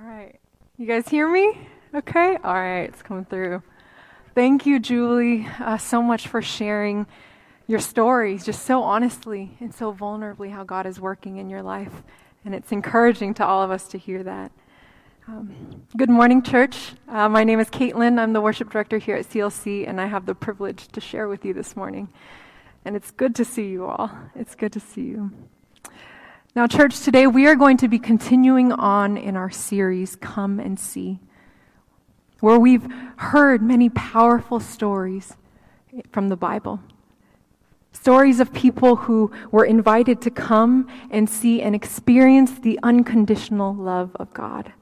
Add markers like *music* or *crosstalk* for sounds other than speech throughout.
All right. You guys hear me? Okay? All right, it's coming through. Thank you, Julie, uh, so much for sharing your stories just so honestly and so vulnerably how God is working in your life. And it's encouraging to all of us to hear that. Um, good morning, church. Uh, my name is Caitlin. I'm the worship director here at CLC, and I have the privilege to share with you this morning. And it's good to see you all. It's good to see you. Now, church, today we are going to be continuing on in our series, Come and See, where we've heard many powerful stories from the Bible. Stories of people who were invited to come and see and experience the unconditional love of God.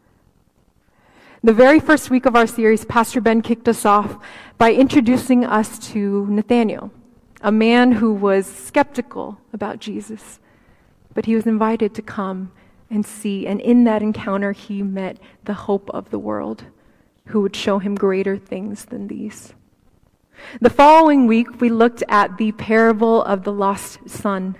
The very first week of our series, Pastor Ben kicked us off by introducing us to Nathaniel, a man who was skeptical about Jesus but he was invited to come and see. And in that encounter, he met the hope of the world who would show him greater things than these. The following week, we looked at the parable of the lost son,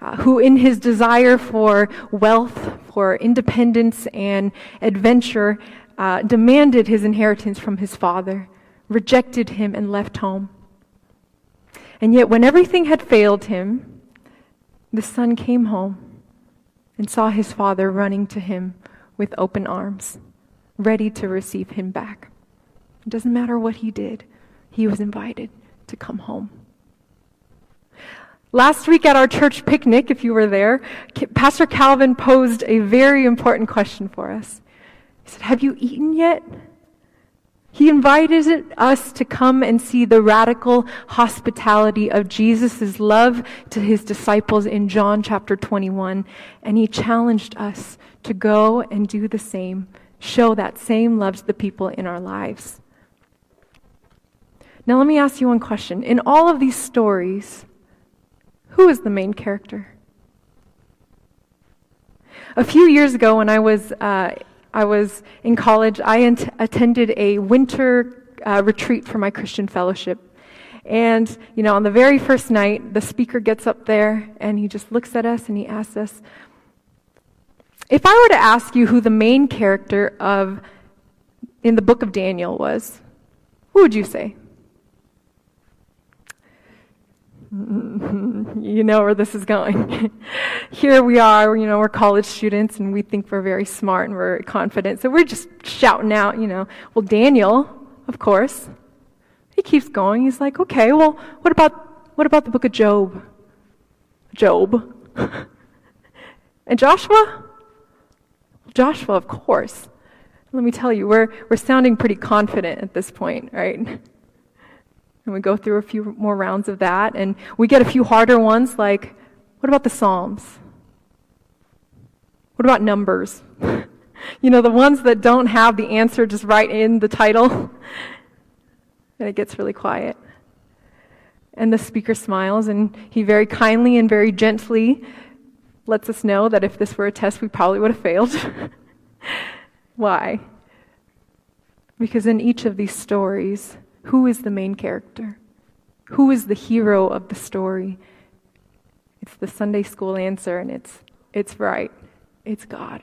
uh, who, in his desire for wealth, for independence, and adventure, uh, demanded his inheritance from his father, rejected him, and left home. And yet, when everything had failed him, the son came home and saw his father running to him with open arms, ready to receive him back. It doesn't matter what he did, he was invited to come home. Last week at our church picnic, if you were there, Pastor Calvin posed a very important question for us. He said, Have you eaten yet? He invited us to come and see the radical hospitality of Jesus' love to his disciples in John chapter 21, and he challenged us to go and do the same, show that same love to the people in our lives. Now, let me ask you one question. In all of these stories, who is the main character? A few years ago, when I was uh, I was in college, I attended a winter uh, retreat for my Christian fellowship. And, you know, on the very first night, the speaker gets up there and he just looks at us and he asks us, if I were to ask you who the main character of in the book of Daniel was, who would you say? *laughs* you know where this is going. *laughs* Here we are, you know, we're college students and we think we're very smart and we're confident. So we're just shouting out, you know, well, Daniel, of course. He keeps going. He's like, okay, well, what about, what about the book of Job? Job. *laughs* and Joshua? Joshua, of course. Let me tell you, we're, we're sounding pretty confident at this point, right? And we go through a few more rounds of that, and we get a few harder ones like, what about the Psalms? What about Numbers? *laughs* you know, the ones that don't have the answer just right in the title. *laughs* and it gets really quiet. And the speaker smiles, and he very kindly and very gently lets us know that if this were a test, we probably would have failed. *laughs* Why? Because in each of these stories, who is the main character? Who is the hero of the story? It's the Sunday school answer, and it's, it's right. It's God.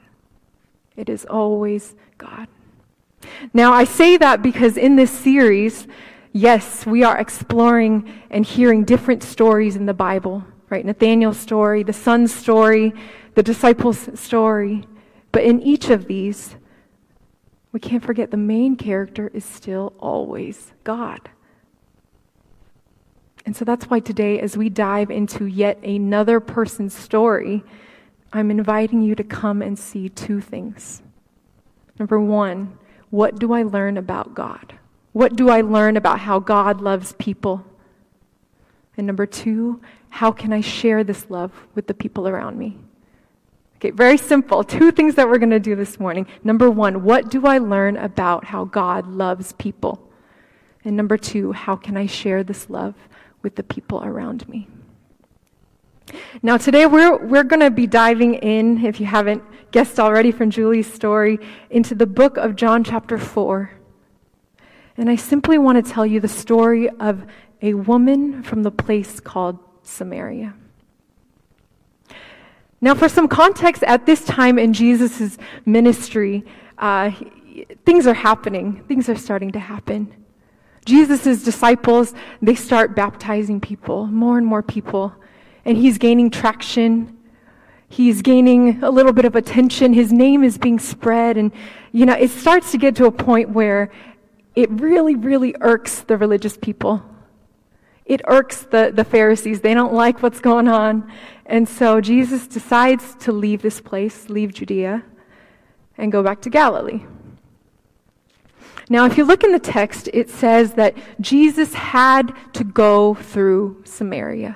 It is always God. Now, I say that because in this series, yes, we are exploring and hearing different stories in the Bible, right? Nathaniel's story, the son's story, the disciples' story. But in each of these, we can't forget the main character is still always God. And so that's why today, as we dive into yet another person's story, I'm inviting you to come and see two things. Number one, what do I learn about God? What do I learn about how God loves people? And number two, how can I share this love with the people around me? Okay, very simple. Two things that we're going to do this morning. Number one, what do I learn about how God loves people? And number two, how can I share this love with the people around me? Now, today we're, we're going to be diving in, if you haven't guessed already from Julie's story, into the book of John, chapter 4. And I simply want to tell you the story of a woman from the place called Samaria. Now, for some context, at this time in Jesus' ministry, uh, things are happening. Things are starting to happen. Jesus' disciples, they start baptizing people, more and more people. And he's gaining traction. He's gaining a little bit of attention. His name is being spread. And, you know, it starts to get to a point where it really, really irks the religious people. It irks the, the Pharisees. They don't like what's going on. And so Jesus decides to leave this place, leave Judea, and go back to Galilee. Now, if you look in the text, it says that Jesus had to go through Samaria.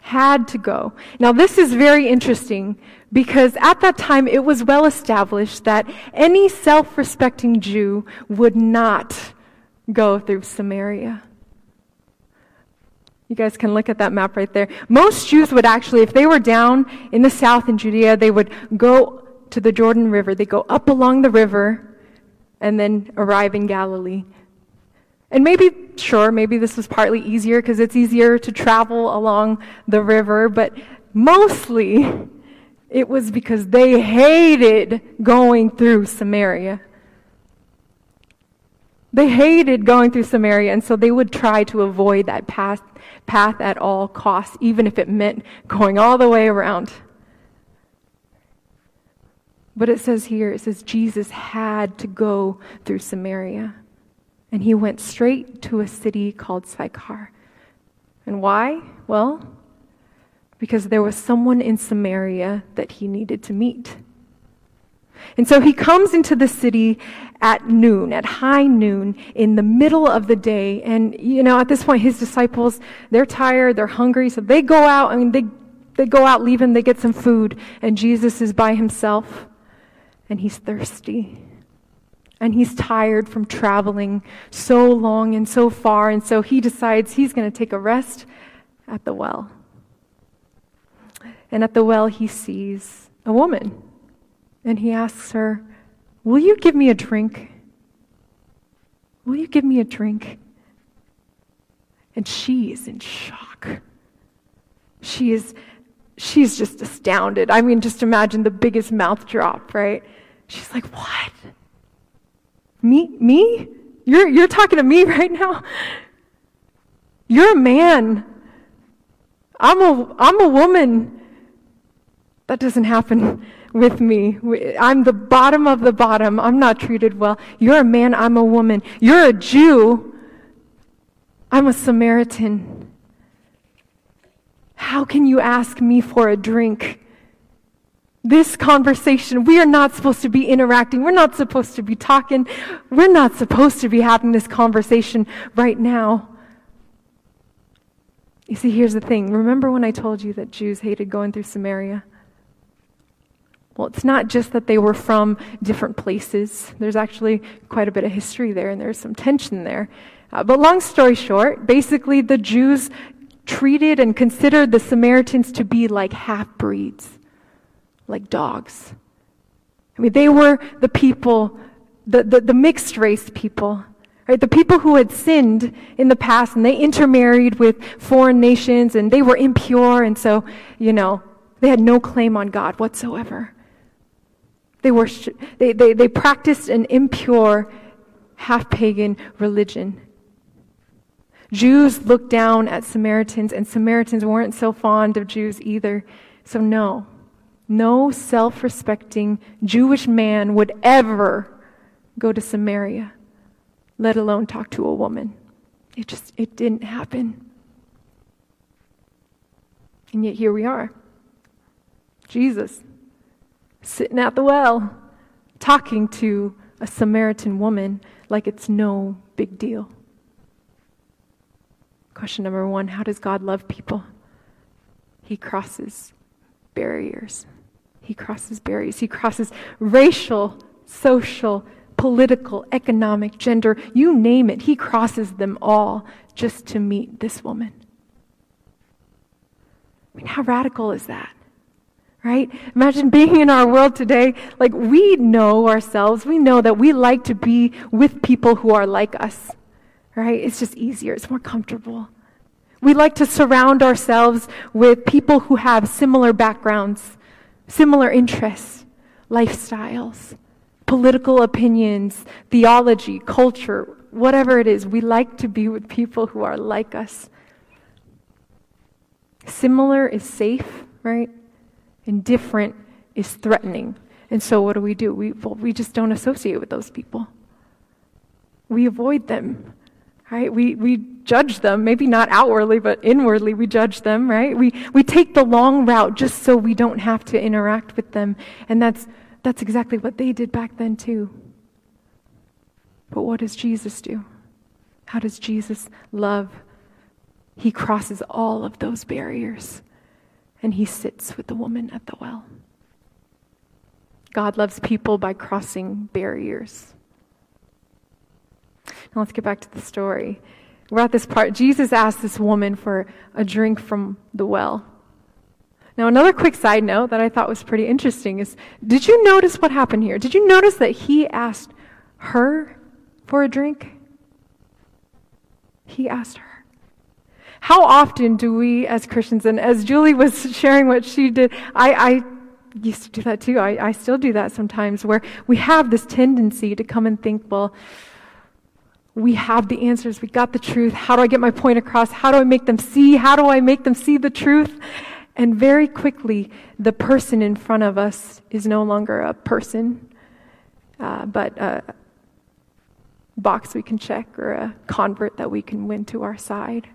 Had to go. Now, this is very interesting because at that time it was well established that any self respecting Jew would not go through Samaria. You guys can look at that map right there. Most Jews would actually, if they were down in the south in Judea, they would go to the Jordan River. They go up along the river and then arrive in Galilee. And maybe, sure, maybe this was partly easier because it's easier to travel along the river, but mostly it was because they hated going through Samaria. They hated going through Samaria, and so they would try to avoid that path path at all costs, even if it meant going all the way around. But it says here, it says Jesus had to go through Samaria. And he went straight to a city called Sychar. And why? Well, because there was someone in Samaria that he needed to meet. And so he comes into the city at noon, at high noon, in the middle of the day. And, you know, at this point, his disciples, they're tired, they're hungry, so they go out, I mean, they, they go out, leave him, they get some food, and Jesus is by himself, and he's thirsty. And he's tired from traveling so long and so far, and so he decides he's going to take a rest at the well. And at the well, he sees a woman and he asks her, Will you give me a drink? Will you give me a drink? And she is in shock. She is she's just astounded. I mean, just imagine the biggest mouth drop, right? She's like, What? Me? Me? You're, you're talking to me *laughs* right now? You're a man. I'm a, I'm a woman. That doesn't happen with me. I'm the bottom of the bottom. I'm not treated well. You're a man. I'm a woman. You're a Jew. I'm a Samaritan. How can you ask me for a drink? This conversation, we are not supposed to be interacting. We're not supposed to be talking. We're not supposed to be having this conversation right now. You see, here's the thing. Remember when I told you that Jews hated going through Samaria? Well, it's not just that they were from different places. There's actually quite a bit of history there, and there's some tension there. Uh, but long story short, basically, the Jews treated and considered the Samaritans to be like half breeds, like dogs. I mean, they were the people, the, the, the mixed race people. Right? The people who had sinned in the past and they intermarried with foreign nations and they were impure and so, you know, they had no claim on God whatsoever. They, worship, they, they, they practiced an impure, half pagan religion. Jews looked down at Samaritans, and Samaritans weren't so fond of Jews either. So, no, no self respecting Jewish man would ever go to Samaria, let alone talk to a woman. It just, it didn't happen. And yet here we are. Jesus sitting at the well, talking to a Samaritan woman like it's no big deal. Question number one How does God love people? He crosses barriers. He crosses barriers. He crosses racial, social, political, economic, gender, you name it. He crosses them all just to meet this woman. I mean, how radical is that? Right? Imagine being in our world today. Like, we know ourselves. We know that we like to be with people who are like us, right? It's just easier, it's more comfortable. We like to surround ourselves with people who have similar backgrounds, similar interests, lifestyles, political opinions, theology, culture, whatever it is. We like to be with people who are like us. Similar is safe, right? And different is threatening. And so what do we do? We, well, we just don't associate with those people. We avoid them, right? We, we judge them, maybe not outwardly, but inwardly we judge them, right? We, we take the long route just so we don't have to interact with them. And that's, that's exactly what they did back then, too. But what does Jesus do? How does Jesus love? He crosses all of those barriers and he sits with the woman at the well. God loves people by crossing barriers. Now let's get back to the story. We're at this part. Jesus asked this woman for a drink from the well. Now, another quick side note that I thought was pretty interesting is did you notice what happened here? Did you notice that he asked her for a drink? He asked her. How often do we as Christians, and as Julie was *laughs* sharing what she did, I, I used to do that too. I, I still do that sometimes, where we have this tendency to come and think, well, we have the answers. We got the truth. How do I get my point across? How do I make them see? How do I make them see the truth? And very quickly, the person in front of us is no longer a person, uh, but a box we can check or a convert that we can win to our side.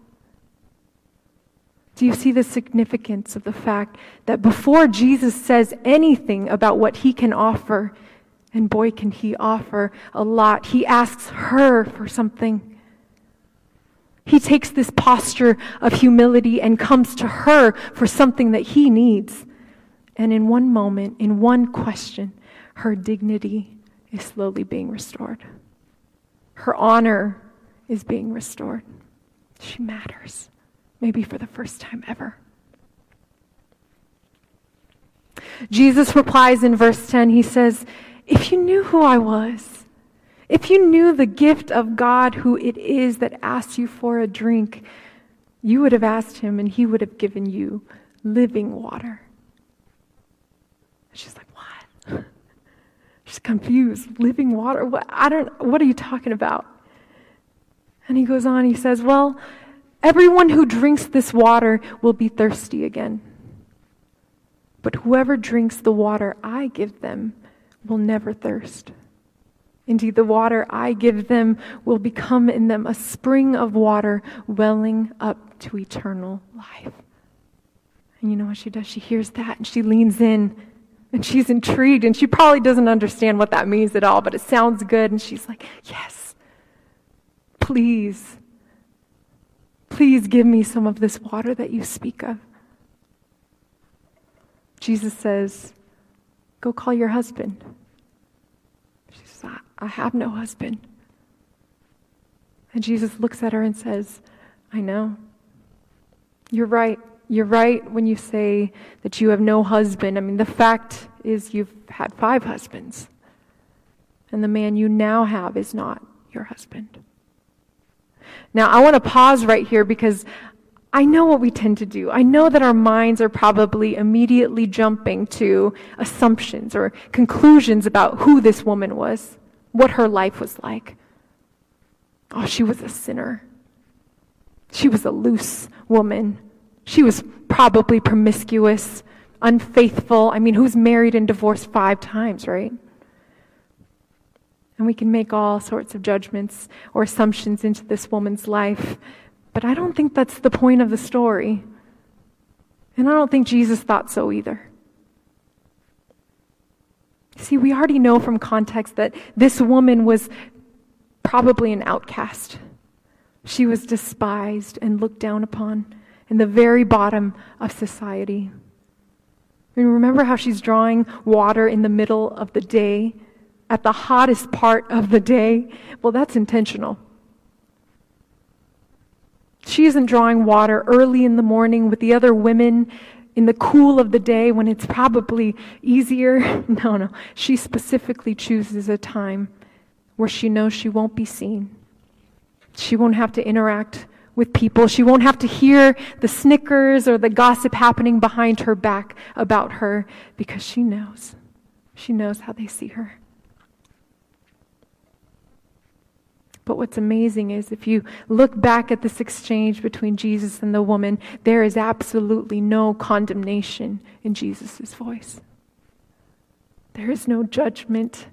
Do you see the significance of the fact that before Jesus says anything about what he can offer, and boy, can he offer a lot, he asks her for something. He takes this posture of humility and comes to her for something that he needs. And in one moment, in one question, her dignity is slowly being restored. Her honor is being restored. She matters maybe for the first time ever. Jesus replies in verse 10, he says, If you knew who I was, if you knew the gift of God, who it is that asks you for a drink, you would have asked him and he would have given you living water. She's like, What? *laughs* She's confused. Living water? What? I don't, what are you talking about? And he goes on, he says, Well, Everyone who drinks this water will be thirsty again. But whoever drinks the water I give them will never thirst. Indeed, the water I give them will become in them a spring of water welling up to eternal life. And you know what she does? She hears that and she leans in and she's intrigued and she probably doesn't understand what that means at all, but it sounds good. And she's like, Yes, please Please give me some of this water that you speak of. Jesus says, Go call your husband. She says, I, I have no husband. And Jesus looks at her and says, I know. You're right. You're right when you say that you have no husband. I mean, the fact is, you've had five husbands. And the man you now have is not your husband. Now, I want to pause right here because I know what we tend to do. I know that our minds are probably immediately jumping to assumptions or conclusions about who this woman was, what her life was like. Oh, she was a sinner. She was a loose woman. She was probably promiscuous, unfaithful. I mean, who's married and divorced five times, right? And we can make all sorts of judgments or assumptions into this woman's life. But I don't think that's the point of the story. And I don't think Jesus thought so either. See, we already know from context that this woman was probably an outcast. She was despised and looked down upon in the very bottom of society. And remember how she's drawing water in the middle of the day at the hottest part of the day, well, that's intentional. She isn't drawing water early in the morning with the other women in the cool of the day when it's probably easier. *laughs* No, no. She specifically chooses a time where she knows she won't be seen. She won't have to interact with people. She won't have to hear the snickers or the gossip happening behind her back about her because she knows. She knows how they see her. But what's amazing is if you look back at this exchange between Jesus and the woman, there is absolutely no condemnation in Jesus' voice. There is no judgment.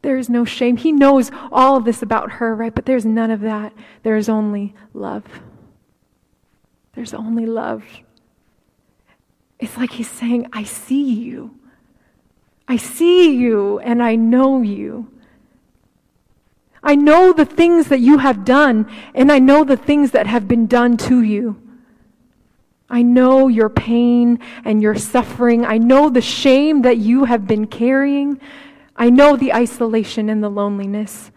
There is no shame. He knows all of this about her, right? But there's none of that. There is only love. There's only love. It's like he's saying, I see you. I see you and I know you. I know the things that you have done, and I know the things that have been done to you. I know your pain and your suffering. I know the shame that you have been carrying. I know the isolation and the loneliness.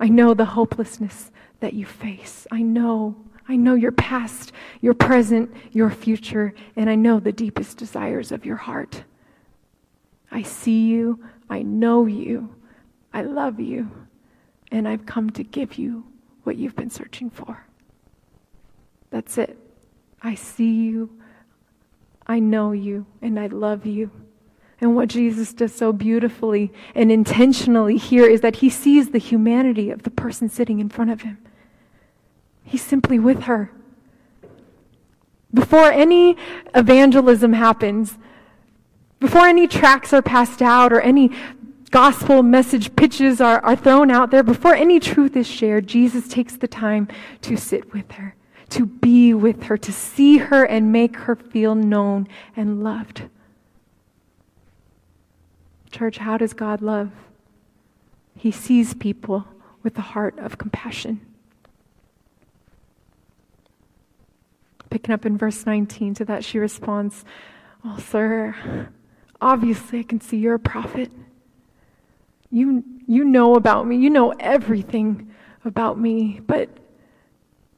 I know the hopelessness that you face. I know. I know your past, your present, your future, and I know the deepest desires of your heart. I see you. I know you. I love you and I've come to give you what you've been searching for. That's it. I see you, I know you, and I love you. And what Jesus does so beautifully and intentionally here is that he sees the humanity of the person sitting in front of him. He's simply with her. Before any evangelism happens, before any tracts are passed out or any gospel message pitches are, are thrown out there, before any truth is shared, Jesus takes the time to sit with her, to be with her, to see her and make her feel known and loved. Church, how does God love? He sees people with a heart of compassion. Picking up in verse 19, to that she responds, Oh, sir, obviously I can see you're a prophet. You, you know about me. You know everything about me. But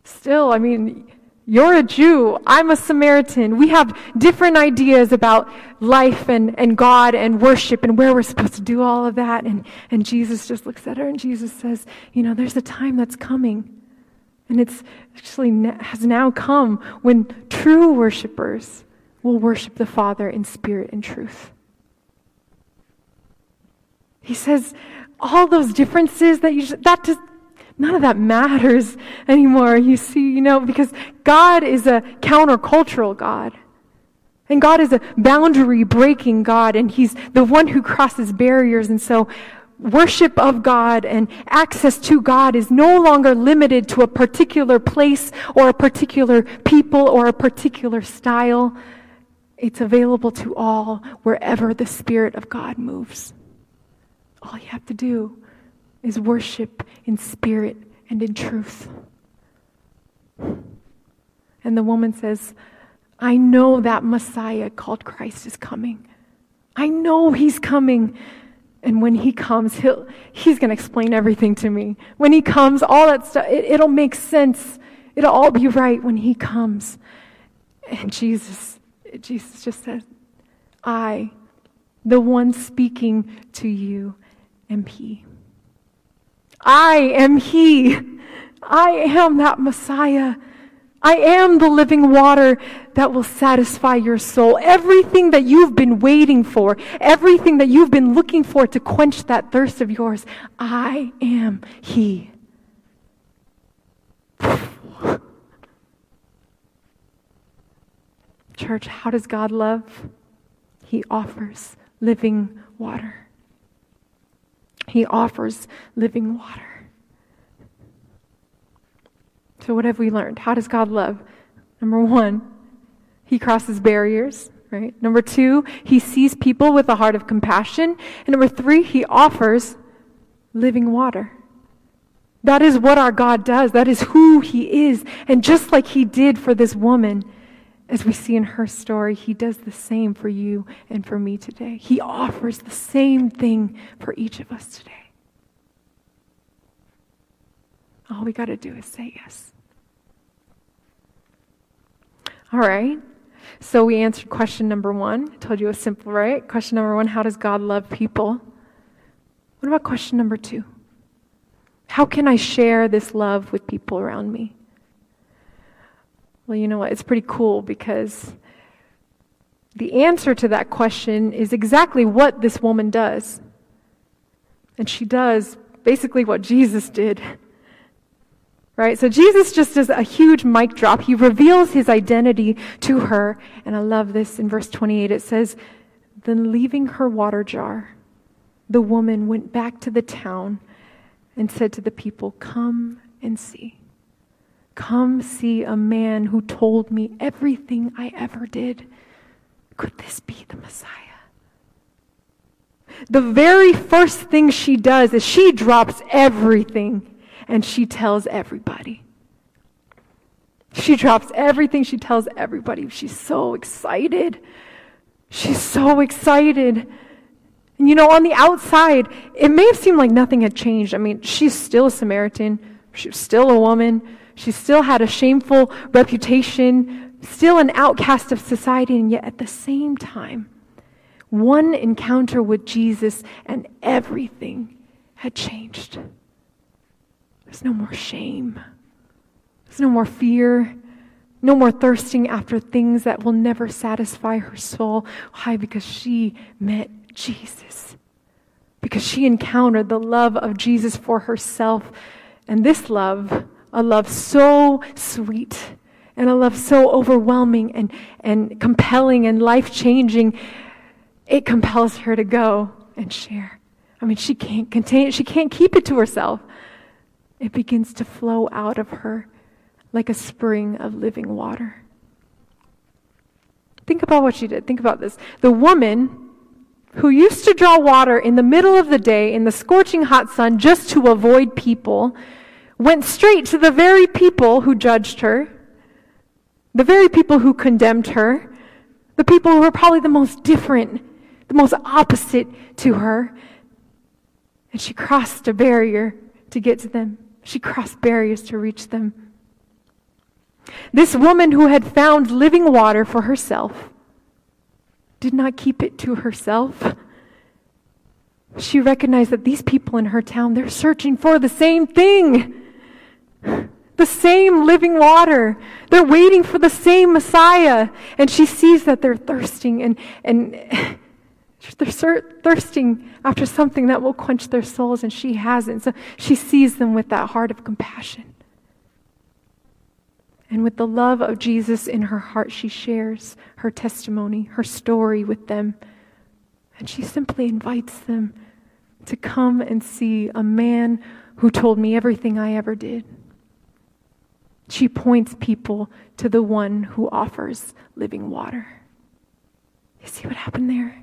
still, I mean, you're a Jew. I'm a Samaritan. We have different ideas about life and, and God and worship and where we're supposed to do all of that. And, and Jesus just looks at her and Jesus says, You know, there's a time that's coming. And it's actually has now come when true worshipers will worship the Father in spirit and truth. He says, all those differences that you, that just, none of that matters anymore. You see, you know, because God is a countercultural God. And God is a boundary breaking God, and He's the one who crosses barriers. And so, worship of God and access to God is no longer limited to a particular place or a particular people or a particular style. It's available to all wherever the Spirit of God moves. All you have to do is worship in spirit and in truth. And the woman says, I know that Messiah called Christ is coming. I know he's coming. And when he comes, he'll, he's going to explain everything to me. When he comes, all that stuff, it, it'll make sense. It'll all be right when he comes. And Jesus, Jesus just says, I, the one speaking to you, am He. I am He. I am that Messiah. I am the living water that will satisfy your soul. Everything that you've been waiting for, everything that you've been looking for to quench that thirst of yours, I am He. Church, how does God love? He offers living water. He offers living water. So, what have we learned? How does God love? Number one, He crosses barriers, right? Number two, He sees people with a heart of compassion. And number three, He offers living water. That is what our God does. That is who He is. And just like He did for this woman, as we see in her story, He does the same for you and for me today. He offers the same thing for each of us today. All we got to do is say yes. All right. So we answered question number one. I told you it was simple, right? Question number one How does God love people? What about question number two? How can I share this love with people around me? Well, you know what? It's pretty cool because the answer to that question is exactly what this woman does. And she does basically what Jesus did. Right? So Jesus just does a huge mic drop. He reveals his identity to her. And I love this in verse 28. It says, Then leaving her water jar, the woman went back to the town and said to the people, Come and see. Come see a man who told me everything I ever did. Could this be the Messiah? The very first thing she does is she drops everything and she tells everybody. She drops everything, she tells everybody. She's so excited. She's so excited. And you know, on the outside, it may have seemed like nothing had changed. I mean, she's still a Samaritan, she's still a woman, she still had a shameful reputation, still an outcast of society, and yet at the same time, one encounter with Jesus and everything had changed. There's no more shame. There's no more fear. No more thirsting after things that will never satisfy her soul. Why? Because she met Jesus. Because she encountered the love of Jesus for herself. And this love, a love so sweet and a love so overwhelming and, and compelling and life changing, it compels her to go and share. I mean, she can't contain it, she can't keep it to herself it begins to flow out of her like a spring of living water. Think about what she did. Think about this. The woman who used to draw water in the middle of the day in the scorching hot sun just to avoid people went straight to the very people who judged her, the very people who condemned her, the people who were probably the most different, the most opposite to her. And she crossed a barrier to get to them. She crossed barriers to reach them. This woman who had found living water for herself did not keep it to herself. She recognized that these people in her town, they're searching for the same thing. The same living water. They're waiting for the same Messiah. And she sees that they're thirsting and, and *laughs* they're thirsting after something that will quench their souls, and she hasn't. So she sees them with that heart of compassion. And with the love of Jesus in her heart, she shares her testimony, her story with them. And she simply invites them to come and see a man who told me everything I ever did. She points people to the one who offers living water. You see what happened there?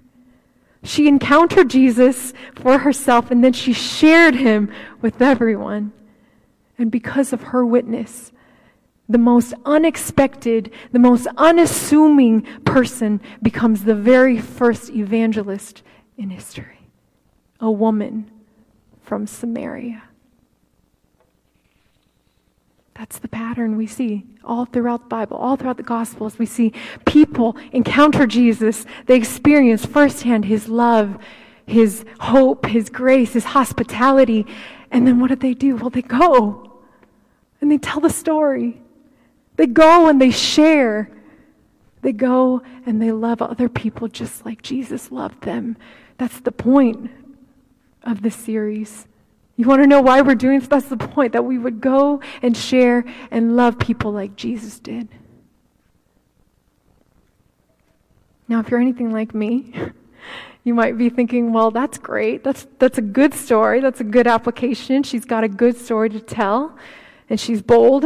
She encountered Jesus for herself and then she shared him with everyone. And because of her witness, the most unexpected, the most unassuming person becomes the very first evangelist in history a woman from Samaria. That's the pattern we see all throughout the Bible, all throughout the Gospels. We see people encounter Jesus. They experience firsthand his love, his hope, his grace, his hospitality. And then what do they do? Well, they go and they tell the story. They go and they share. They go and they love other people just like Jesus loved them. That's the point of this series. You want to know why we're doing this? That's the point, that we would go and share and love people like Jesus did. Now, if you're anything like me, *laughs* you might be thinking, well, that's great. That's, that's a good story. That's a good application. She's got a good story to tell, and she's bold.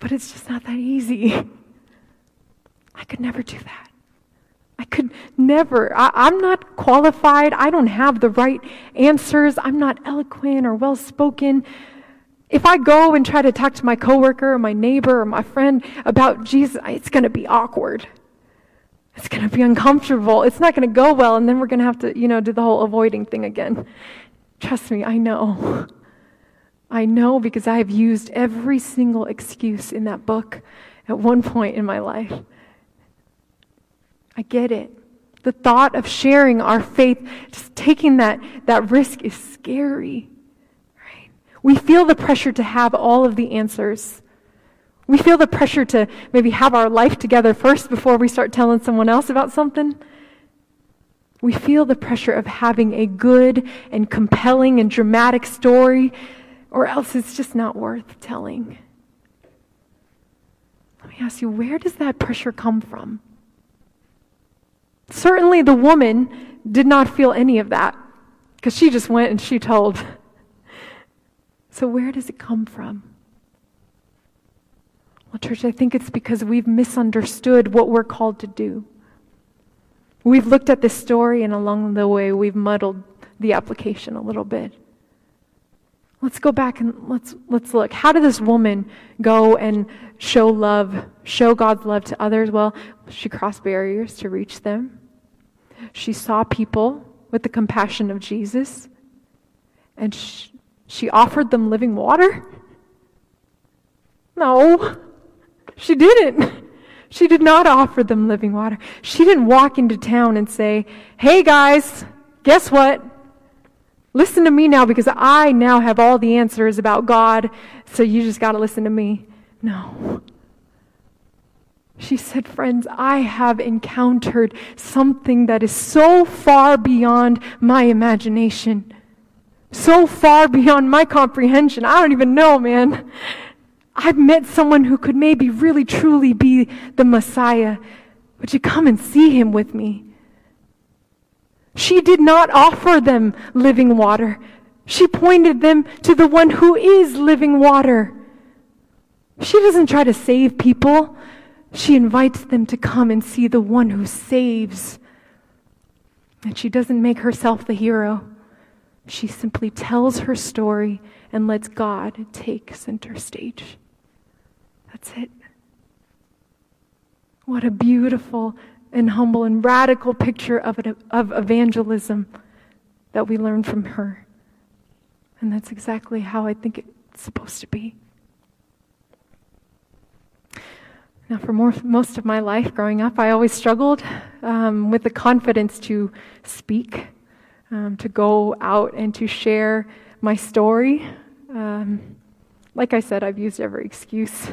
But it's just not that easy. *laughs* I could never do that. Could never. I, am not qualified. I don't have the right answers. I'm not eloquent or well spoken. If I go and try to talk to my coworker or my neighbor or my friend about Jesus, it's going to be awkward. It's going to be uncomfortable. It's not going to go well, and then we're going to have to, you know, do the whole avoiding thing again. Trust me, I know. I know because I have used every single excuse in that book at one point in my life. I get it. The thought of sharing our faith, just taking that, that risk is scary. Right? We feel the pressure to have all of the answers. We feel the pressure to maybe have our life together first before we start telling someone else about something. We feel the pressure of having a good and compelling and dramatic story or else it's just not worth telling. Let me ask you, where does that pressure come from? Certainly, the woman did not feel any of that because she just went and she told. So, where does it come from? Well, church, I think it's because we've misunderstood what we're called to do. We've looked at this story, and along the way, we've muddled the application a little bit. Let's go back and let's, let's look. How did this woman go and show love, show God's love to others? Well, she crossed barriers to reach them. She saw people with the compassion of Jesus, and she, she offered them living water? No, she didn't. She did not offer them living water. She didn't walk into town and say, Hey guys, guess what? Listen to me now because I now have all the answers about God, so you just got to listen to me. No. She said, Friends, I have encountered something that is so far beyond my imagination, so far beyond my comprehension. I don't even know, man. I've met someone who could maybe really truly be the Messiah. Would you come and see him with me? She did not offer them living water. She pointed them to the one who is living water. She doesn't try to save people. She invites them to come and see the one who saves. And she doesn't make herself the hero. She simply tells her story and lets God take center stage. That's it. What a beautiful and humble and radical picture of, it, of evangelism that we learn from her. And that's exactly how I think it's supposed to be. Now, for more, most of my life growing up, I always struggled um, with the confidence to speak, um, to go out and to share my story. Um, like I said, I've used every excuse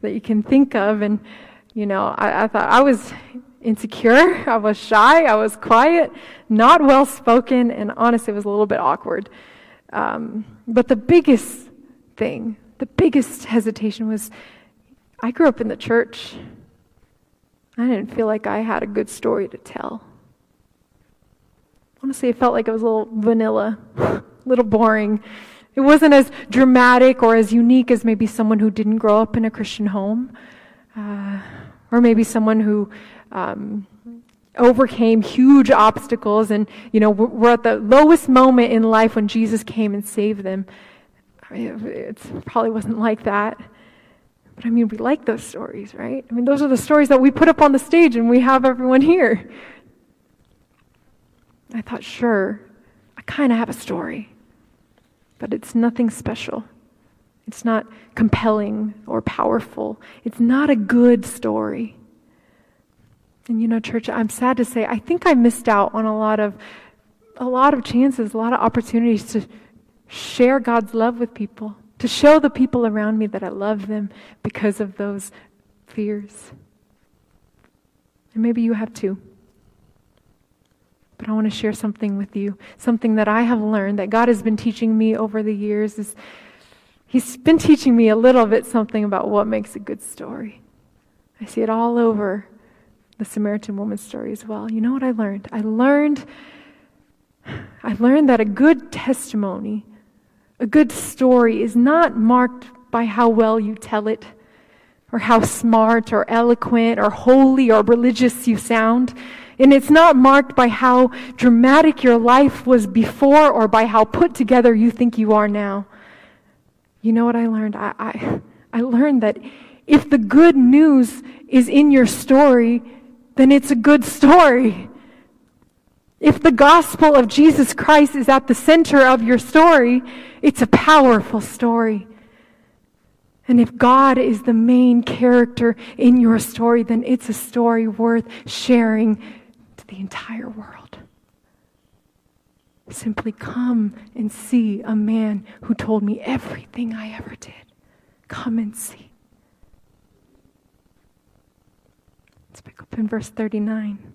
that you can think of. And, you know, I, I thought I was insecure, I was shy, I was quiet, not well spoken, and honestly, it was a little bit awkward. Um, but the biggest thing, the biggest hesitation was I grew up in the church. I didn't feel like I had a good story to tell. Honestly, it felt like it was a little vanilla, a *laughs* little boring. It wasn't as dramatic or as unique as maybe someone who didn't grow up in a Christian home, uh, or maybe someone who um, overcame huge obstacles and you know we're at the lowest moment in life when jesus came and saved them it probably wasn't like that but i mean we like those stories right? I mean those are the stories that we put up on the stage and we have everyone here. I thought sure i kind of have a story but it's nothing special. It's not compelling or powerful. It's not a good story. And you know, church, I'm sad to say, I think I missed out on a lot of a lot of chances, a lot of opportunities to share God's love with people, to show the people around me that I love them because of those fears. And maybe you have too. But I want to share something with you, something that I have learned that God has been teaching me over the years is He's been teaching me a little bit something about what makes a good story. I see it all over the Samaritan woman's story as well. You know what I learned? I learned I learned that a good testimony, a good story is not marked by how well you tell it or how smart or eloquent or holy or religious you sound. And it's not marked by how dramatic your life was before or by how put together you think you are now. You know what I learned? I, I, I learned that if the good news is in your story, then it's a good story. If the gospel of Jesus Christ is at the center of your story, it's a powerful story. And if God is the main character in your story, then it's a story worth sharing to the entire world. Simply come and see a man who told me everything I ever did. Come and see. Let's pick up in verse 39.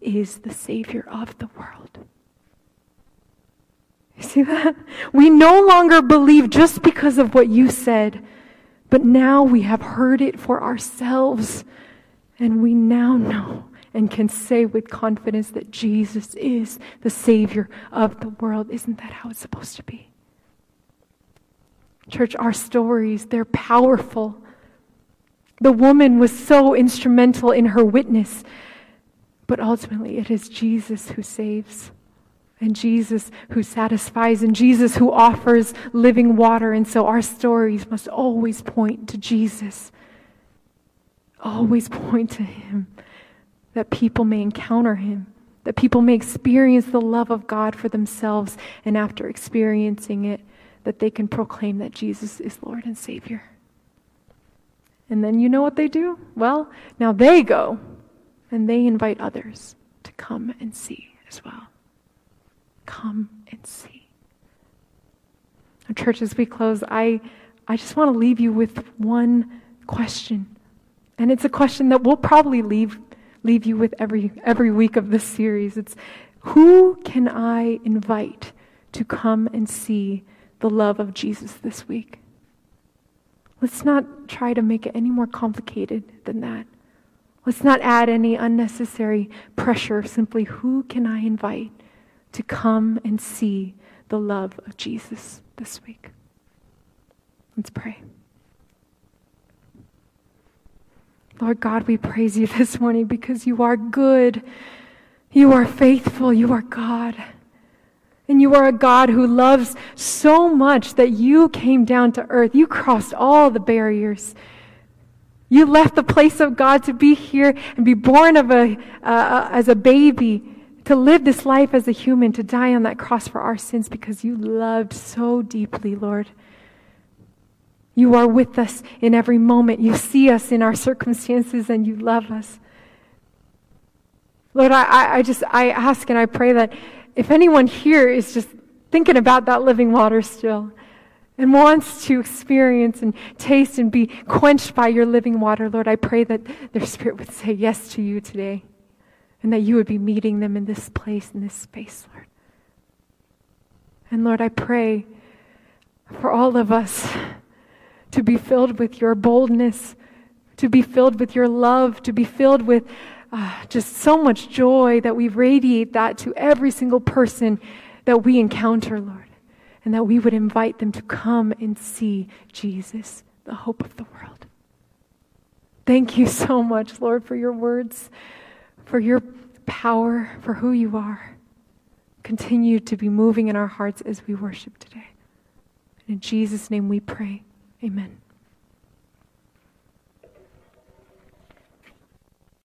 is the Savior of the world. You see that? We no longer believe just because of what you said, but now we have heard it for ourselves, and we now know and can say with confidence that Jesus is the Savior of the world. Isn't that how it's supposed to be? Church, our stories, they're powerful. The woman was so instrumental in her witness, but ultimately it is Jesus who saves and Jesus who satisfies, and Jesus who offers living water. And so our stories must always point to Jesus, always point to Him, that people may encounter Him, that people may experience the love of God for themselves, and after experiencing it, that they can proclaim that Jesus is Lord and Savior. And then you know what they do? Well, now they go and they invite others to come and see as well. Come and see. Now, church, as we close, I, I just want to leave you with one question. And it's a question that we'll probably leave, leave you with every, every week of this series. It's who can I invite to come and see the love of Jesus this week? Let's not try to make it any more complicated than that. Let's not add any unnecessary pressure. Simply, who can I invite to come and see the love of Jesus this week. Let's pray. Lord God, we praise you *laughs* this morning because you are good. You are faithful. You are God. And you are a God who loves so much that you came down to earth. You crossed all the barriers. You left the place of God to be here and be born of a, uh, as a baby to live this life as a human, to die on that cross for our sins because you loved so deeply, Lord. You are with us in every moment. You see us in our circumstances and you love us. Lord, I, I just I ask and I pray that if anyone here is just thinking about that living water still and wants to experience and taste and be quenched by your living water, Lord, I pray that their spirit would say yes to you today and that you would be meeting them in this place, in this space, Lord. And Lord, I pray for all of us to be filled with your boldness, to be filled with your love, to be filled with uh, just so much joy that we radiate that to every single person that we encounter, Lord. And that we would invite them to come and see Jesus, the hope of the world. Thank you so much, Lord, for your words for your power, for who you are. Continue to be moving in our hearts as we worship today. In Jesus' name we pray. Amen.